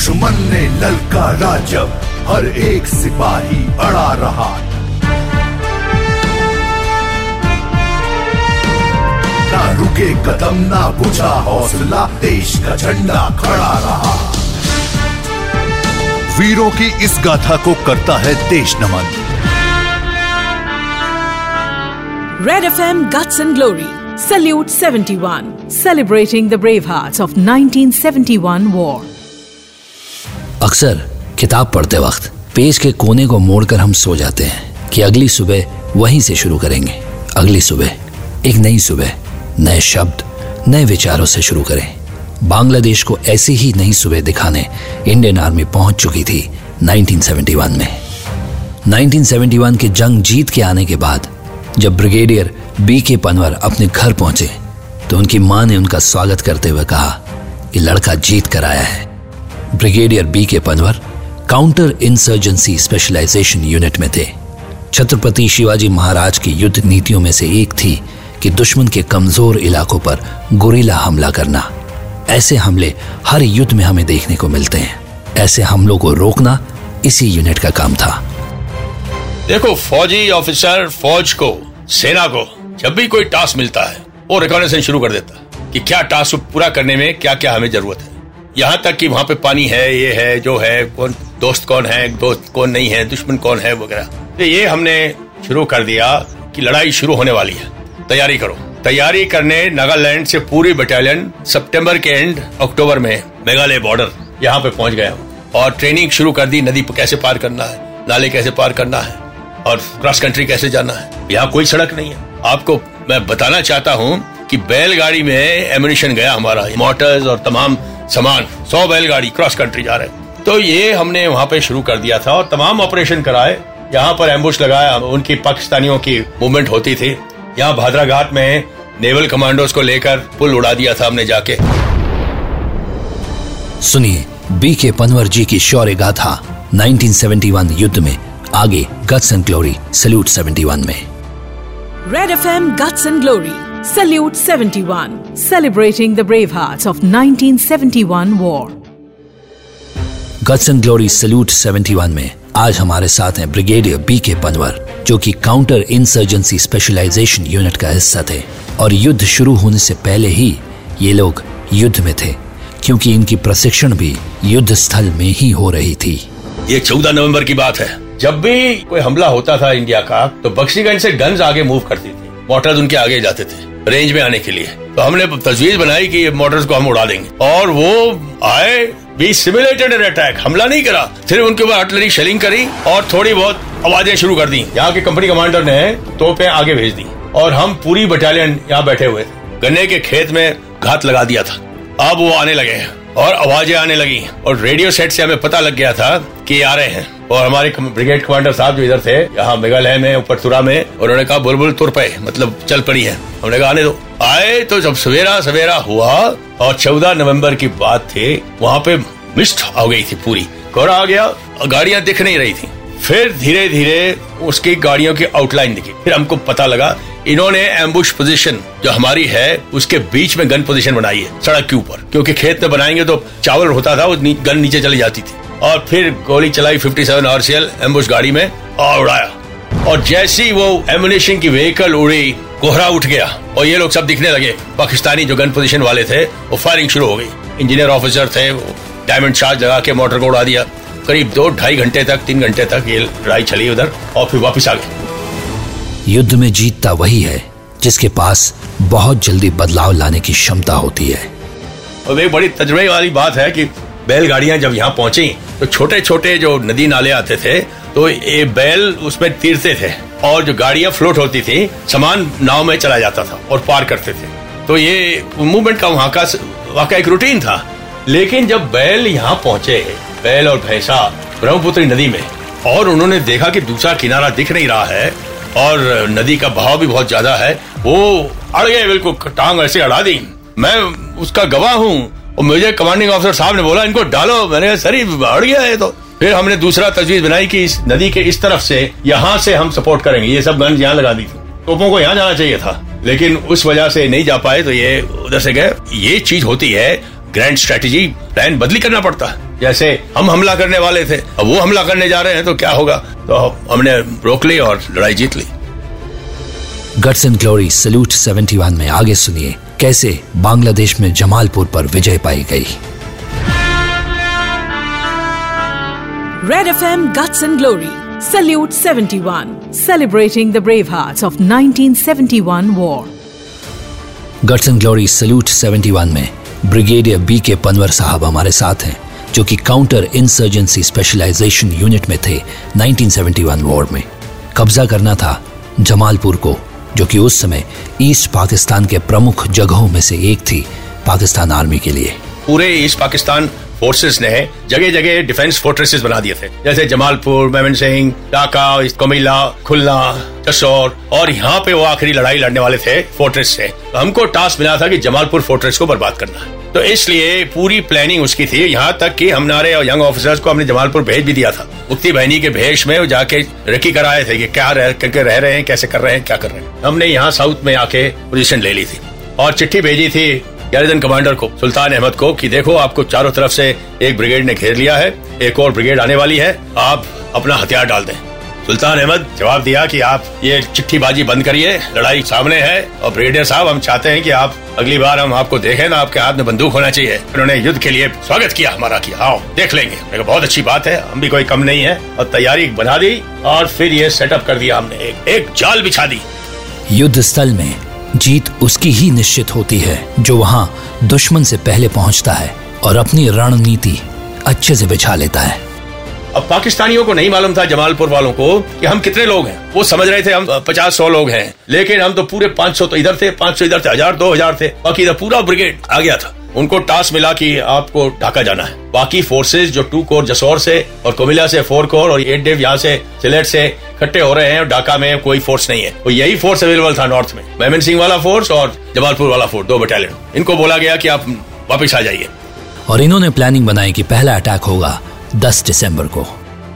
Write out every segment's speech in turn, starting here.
दुश्मन ने ललकारा जब हर एक सिपाही अड़ा रहा ना रुके कदम, ना बुझा हौसला, देश का झंडा खड़ा रहा वीरों की इस गाथा को करता है देश नमन Red FM Guts and Glory. Salute 71. Celebrating the brave hearts of 1971 war. अक्सर किताब पढ़ते वक्त पेज के कोने को मोड़कर हम सो जाते हैं कि अगली सुबह वहीं से शुरू करेंगे। अगली सुबह, एक नई सुबह, नए शब्द, नए विचारों से शुरू करें। बांग्लादेश को ऐसी ही नई सुबह दिखाने इंडियन आर्मी पहुँच चुकी थी 1971 में। 1971 के जंग जीत के आने के बाद जब ब्रिगेडियर बी के पनवर अपने घर पहुँचे तो उनकी माँ ने उनका स्वागत करते हुए कहा कि लड़का जीत कर आया है। Brigadier B K Panwar, counter insurgency specialization unit में थे। छत्रपति शिवाजी महाराज की युद्ध नीतियों में से एक थी कि दुश्मन के कमज़ोर इलाकों पर गुरीला हमला करना। ऐसे हमले हर युद्ध में हमें देखने को मिलते हैं। ऐसे हमलों को रोकना इसी यूनिट का काम था। देखो, फौजी ऑफिसर फौज को, सेना को, जब भी कोई टास्क मिलता है, वो रिकॉर्डेशन शुरू कर देता है कि क्या टास्क पूरा करने में क्या क्या हमें ज़रूरत है। यहाँ तक कि वहाँ पे पानी है, ये है, जो है, कौन दोस्त कौन है, दोस्त कौन नहीं है, दुश्मन कौन है वगैरह। तो ये हमने शुरू कर दिया कि लड़ाई शुरू होने वाली है। तैयारी करो। तैयारी करने नागालैंड से पूरी बटालियन सितंबर के एंड अक्टूबर में मेघालय बॉर्डर यहाँ पे पहुँच गया और ट्रेनिंग शुरू कर दी, नदी कैसे पार करना है, नाले कैसे पार करना है, और क्रॉस कंट्री कैसे जाना है। यहाँ कोई सड़क नहीं है। आपको मैं बताना चाहता हूँ कि बैलगाड़ी में एम्यूनिशन गया हमारा। मोटर्स और तमाम सामान सौ बैलगाड़ी क्रॉस कंट्री जा रहे तो ये हमने वहाँ पे शुरू कर दिया था और तमाम ऑपरेशन कराए। यहाँ पर एम्बुश लगाया उनकी पाकिस्तानियों की मूवमेंट होती थी। यहाँ भादरा घाट में नेवल कमांडोज को लेकर पुल उड़ा दिया था हमने जाके। सुनिए बी के पनवर जी की शौर्य गाथा 1971 युद्ध में आगे गट्स एंड ग्लोरी सल्यूट 71 में। Red FM Guts and Glory. Salute 71. Celebrating the brave hearts of 1971 war. Guts and glory salute 71 में आज हमारे साथ हैं ब्रिगेडियर बी के पनवर जो कि काउंटर इंसर्जेंसी स्पेशलाइजेशन यूनिट का हिस्सा थे और युद्ध शुरू होने से पहले ही ये लोग युद्ध में थे क्योंकि इनकी प्रशिक्षण भी युद्ध स्थल में ही हो रही थी ये चौदह नवंबर की बात है जब भी कोई हमला होता था इंडिया का तो बक्सीगंज से गन्स आगे मूव करती थी मोटर्स उनके आगे जाते थे रेंज में आने के लिए। तो हमने तजवीज बनाई कि ये मोटर्स को हम उड़ा देंगे। और वो आए भी सिमुलेटेड एन अटैक हमला नहीं करा। सिर्फ़ उनके ऊपर अटलरी शेलिंग करी और थोड़ी बहुत आवाज़ें शुरू कर दी। यहाँ के कंपनी कमांडर ने तोपें आगे भेज दी। और हम पूरी बटालियन यहाँ बैठे हुए। गन्ने के खेत में घात लगा दिया था। अब वो आने लगे हैं। और आवाज़ें आने लगी। और रेडियो सेट से हमें पता लग गया था कि आ रहे हैं। और हमारे ब्रिगेड कमांडर साहब जो इधर थे, यहाँ मेघालय में, ऊपर में, उन्होंने कहा, बुलबुल तुर पे मतलब चल पड़ी है। हमने कहा, आने दो। आए तो जब सवेरा सवेरा हुआ और चौदह नवंबर की बात थी, वहाँ पे मिस्ट हो गई थी पूरी। कोहरा आ गया, गाड़ियाँ दिख नहीं रही थी। फिर धीरे धीरे उसकी गाड़ियों की आउटलाइन दिखी। फिर हमको पता लगा इन्होंने एम्बुश पोजीशन जो हमारी है उसके बीच में गन पोजीशन बनाई है सड़क के ऊपर। क्योंकि खेत में बनाएँगे तो चावल होता था वो नी, गन नीचे चली जाती थी। और फिर गोली चलाई 57 सेवन आरसीएल एम्बुश गाड़ी में और उड़ाया। और जैसी वो एम्युनेशन की व्हीकल उड़ी कोहरा उठ गया और ये लोग सब दिखने लगे। पाकिस्तानी जो गन पोजीशन वाले थे वो फायरिंग शुरू हो गई। इंजीनियर ऑफिसर थे डायमंड चार्ज लगा के मोटर को उड़ा दिया। करीब दो ढाई घंटे तक तीन घंटे तक ये लड़ाई चली उधर और फिर वापस आ गए युद्ध में जीतता वही है जिसके पास बहुत जल्दी बदलाव लाने की क्षमता होती है। और एक बड़ी तजर्बे वाली बात है कि बैलगाड़ियाँ जब यहाँ पहुँची तो छोटे छोटे जो नदी नाले आते थे तो ये बैल उसमें तीरते थे और जो गाड़ियाँ फ्लोट होती थी सामान नाव में चला जाता था और पार करते थे। तो ये मूवमेंट का वहाँ का वाकई एक रूटीन था। लेकिन जब बैल यहाँ पहुँचे बैल और भैंसा ब्रह्मपुत्री नदी में। और उन्होंने देखा कि दूसरा किनारा दिख नहीं रहा है, और नदी का बहाव भी बहुत ज़्यादा है, वो अड़ गए बिल्कुल टांग ऐसे अड़ा दी। मैं उसका गवाह हूँ, और मुझे कमांडिंग ऑफिसर साहब ने बोला, इनको डालो। मैंने सर अड़ गया है तो। फिर हमने दूसरा तजवीज बनाई कि इस नदी के इस तरफ़ से यहाँ से हम सपोर्ट करेंगे। ये सब गन्स यहाँ लगा दी थी। तोपों को यहाँ जाना चाहिए था, लेकिन उस वजह से नहीं जा पाए तो ये उधर से गए। ये चीज़ होती है ग्रैंड स्ट्रेटेजी प्लान बदली करना पड़ता। है जैसे हम हमला करने वाले थे अब वो हमला करने जा रहे हैं तो क्या होगा तो हमने रोक ली और लड़ाई जीत ली गट्स एंड ग्लोरी सल्यूट 71 में आगे सुनिए कैसे बांग्लादेश में जमालपुर पर विजय पाई गई Red FM Guts and Glory. Salute 71. Celebrating the brave hearts of 1971 war. Guts and glory salute 71 में ब्रिगेडियर बी के पनवर साहब हमारे साथ हैं जो कि काउंटर इंसर्जेंसी स्पेशलाइजेशन यूनिट में थे 1971 वॉर में। कब्जा करना था जमालपुर को, जो कि उस समय ईस्ट पाकिस्तान के प्रमुख जगहों में से एक थी पाकिस्तान आर्मी के लिए। पूरे ईस्ट पाकिस्तान फोर्सेस ने जगह जगह डिफेंस फोर्ट्रेसेस बना दिए थे। जैसे जमालपुर मेमन सिंह डाका कोमिला खुलना जसौर और यहाँ पे वो आखिरी लड़ाई लड़ने वाले थे फोर्ट्रेस से। तो हमको टास्क मिला था कि जमालपुर फोर्ट्रेस को बर्बाद करना। तो इसलिए पूरी प्लानिंग उसकी थी। यहाँ तक कि हम हमारे यंग ऑफिसर्स को हमने जमालपुर भेज भी दिया था। मुक्ति बहनी के भेष में जाके रखी कराए थे कि क्या रह, करके रह रहे हैं कैसे कर रहे हैं क्या कर रहे हैं। हमने यहाँ साउथ में आके पोजीशन ले ली थी। और चिट्ठी भेजी थी गैरिजन कमांडर को सुल्तान अहमद को कि देखो आपको चारों तरफ़ से एक ब्रिगेड ने घेर लिया है एक और ब्रिगेड आने वाली है आप अपना हथियार डाल दें। सुल्तान अहमद जवाब दिया कि आप ये चिट्ठीबाजी बंद करिए लड़ाई सामने है और ब्रिगेडियर साहब हम चाहते हैं कि आप अगली बार हम आपको देखें ना आपके हाथ में बंदूक होना चाहिए। उन्होंने युद्ध के लिए स्वागत किया हमारा कि आओ देख लेंगे। मैंने बहुत अच्छी बात है हम भी कोई कम नहीं है। और तैयारी बना दी और फिर ये सेटअप कर दिया हमने। एक, एक जाल बिछा दी। युद्ध स्थल में जीत उसकी ही निश्चित होती है जो वहाँ दुश्मन से पहले पहुँचता है और अपनी रणनीति अच्छे से बिछा लेता है। अब पाकिस्तानियों को नहीं मालूम था, जमालपुर वालों को, कि हम कितने लोग हैं। वो समझ रहे थे, हम पचास सौ लोग हैं। लेकिन हम तो पूरे पाँच सौ तो इधर थे, पाँच सौ इधर थे, हज़ार, दो हज़ार थे। बाकी इधर पूरा ब्रिगेड आ गया था। उनको टास्क मिला कि आपको ढाका जाना है। बाकी फोर्सेज जो टू कोर, जसौर से और कोमिला से फोर कोर और एट डेव यहाँ से सिलेट से इकट्ठे हो रहे हैं और ढाका में कोई फोर्स नहीं है। तो यही फोर्स अवेलेबल था नॉर्थ में। मेमन सिंह वाला फोर्स और जमालपुर वाला फोर्स, दो बटालियन। इनको बोला गया कि आप वापिस आ जाइए। और इन्होंने प्लानिंग बनाई कि पहला अटैक होगा। 10 दिसंबर को।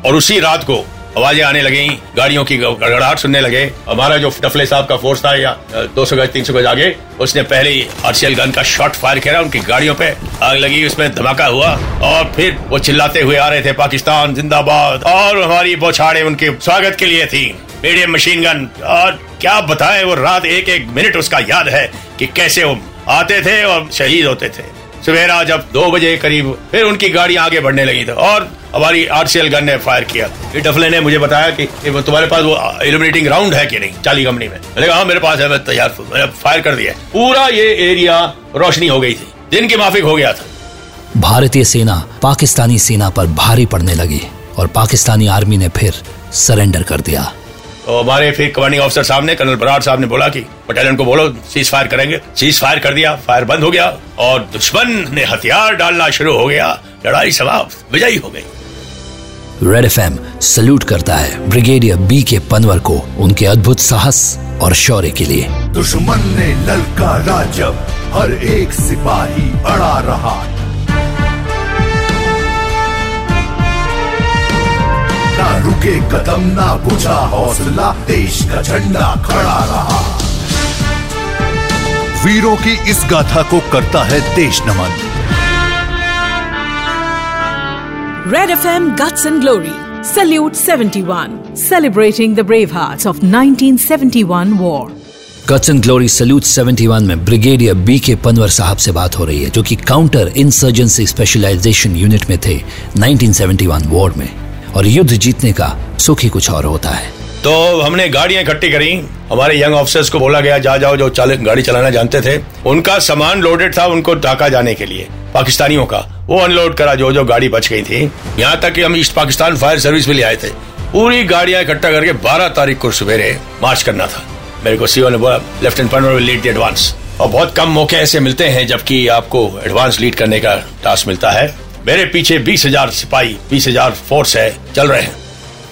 और उसी रात को आवाज़ें आने लगी, गाड़ियों की गड़गड़ाहट सुनने लगे। हमारा जो टफले साहब का फोर्स था या 200 गज 300 गज आगे, उसने पहले ही आरसीएल गन का शॉट फायर किया उनकी गाड़ियों पे आग लगी, उसमें धमाका हुआ। और फिर वो चिल्लाते हुए आ रहे थे, पाकिस्तान जिंदाबाद, और हमारी बौछाड़े उनके स्वागत के लिए थी। मीडियम मशीन गन और क्या बताए, वो रात एक एक मिनट उसका याद है कि कैसे वो आते थे और शहीद होते थे। सवेरा जब दो बजे करीब, फिर उनकी गाड़ी आगे बढ़ने लगी थी और हमारी आरसीएल गन ने फायर किया। डफले ने मुझे बताया कि तुम्हारे पास वो इल्यूमिनेटिंग राउंड है कि नहीं, चाली कंपनी में? मैंने कहा हाँ मेरे पास है, मैं तैयार मैंने फायर कर दिया पूरा ये एरिया रोशनी हो गई थी, दिन के माफिक हो गया था। भारतीय सेना पाकिस्तानी सेना पर भारी पड़ने लगी, और पाकिस्तानी आर्मी ने फिर सरेंडर कर दिया। तो हमारे फिर कमांडिंग ऑफिसर साहब ने कर्नल बराड़ साहब ने बोला कि बटालियन को बोलो सीज फायर करेंगे. सीज फायर कर दिया फायर बंद हो गया और दुश्मन ने हथियार डालना शुरू हो गया। लड़ाई समाप्त विजयी हो गई। रेड एफ़ सल्यूट करता है ब्रिगेडियर बी के पनवर को उनके अद्भुत साहस और शौर्य के लिए। दुश्मन ने ललकारा जब हर एक सिपाही अड़ा रहा। रुके कदम ना बुझा हौसला देश का झंडा खड़ा रहा वीरों की इस गाथा को करता है देश नमन Red FM Guts and Glory. Salute 71. Celebrating the brave hearts of 1971 war. Guts and glory salute 71 में ब्रिगेडियर बी के पनवर साहब से बात हो रही है जो कि काउंटर इंसर्जेंसी स्पेशलाइजेशन यूनिट में थे 1971 वॉर में और युद्ध जीतने का सुख ही कुछ और होता है। तो हमने गाड़ियाँ इकट्ठी करी। हमारे यंग ऑफिसर्स को बोला गया जा जाओ, जो चालक गाड़ी चलाना जानते थे, उनका सामान लोडेड था उनको ढाका जाने के लिए, पाकिस्तानियों का। वो अनलोड करा, जो जो गाड़ी बच गई थी। यहाँ तक कि हम ईस्ट पाकिस्तान फायर सर्विस में ले आए थे। पूरी गाड़ियाँ इकट्ठा करके 12 तारीख को सवेरे मार्च करना था। मेरे को सीओ ने बोला लेफ्टिनेंट लीड द एडवांस और बहुत कम मौके ऐसे मिलते हैं, जबकि आपको एडवांस लीड करने का टास्क मिलता है। मेरे पीछे बीस हज़ार सिपाही बीस हज़ार फोर्स है चल रहे हैं।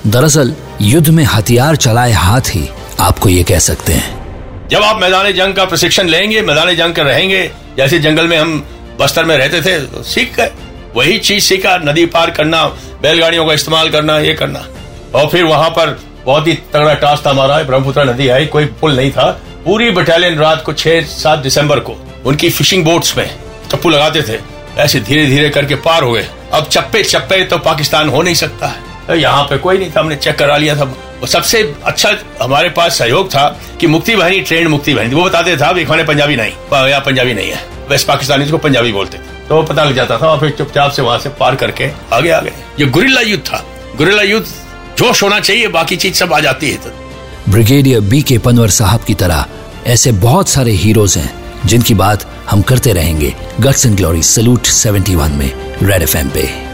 दरअसल युद्ध में हथियार चलाए हाथ ही आपको ये कह सकते हैं। जब आप मैदान जंग का प्रशिक्षण लेंगे मैदान जंग कर रहेंगे जैसे जंगल में हम बस्तर में रहते थे तो सीख गए। वही चीज़ सीखा नदी पार करना बैलगाड़ियों का इस्तेमाल करना ये करना। और फिर वहाँ पर बहुत ही तगड़ा टास्क था हमारा ब्रह्मपुत्र नदी आई कोई पुल नहीं था। पूरी बटालियन रात को छह सात दिसंबर को उनकी फिशिंग बोट्स में टप्पू लगाते थे। ऐसे धीरे धीरे करके पार हुए। अब चप्पे चप्पे तो पाकिस्तान हो नहीं सकता है। तो यहाँ पे कोई नहीं था, हमने चेक करा लिया था। सबसे अच्छा हमारे पास सहयोग था कि मुक्ति बहनी ट्रेंड मुक्ति बहनी वो बताते था खाने पंजाबी नहीं यहाँ पंजाबी नहीं है। वेस्ट पाकिस्तानी को पंजाबी बोलते तो पता लग जाता था और फिर चुपचाप से वहाँ से पार करके आगे आ गए ये गुरिल्ला युद्ध था। गुरिल्ला युद्ध, जोश होना चाहिए, बाकी चीज़ सब आ जाती है। ब्रिगेडियर बी के पनवर साहब की तरह, ऐसे बहुत सारे हीरोज हैं। जिनकी बात हम करते रहेंगे। गट्स एंड ग्लोरी सलूट 71 में रेड एफ़ एम पे।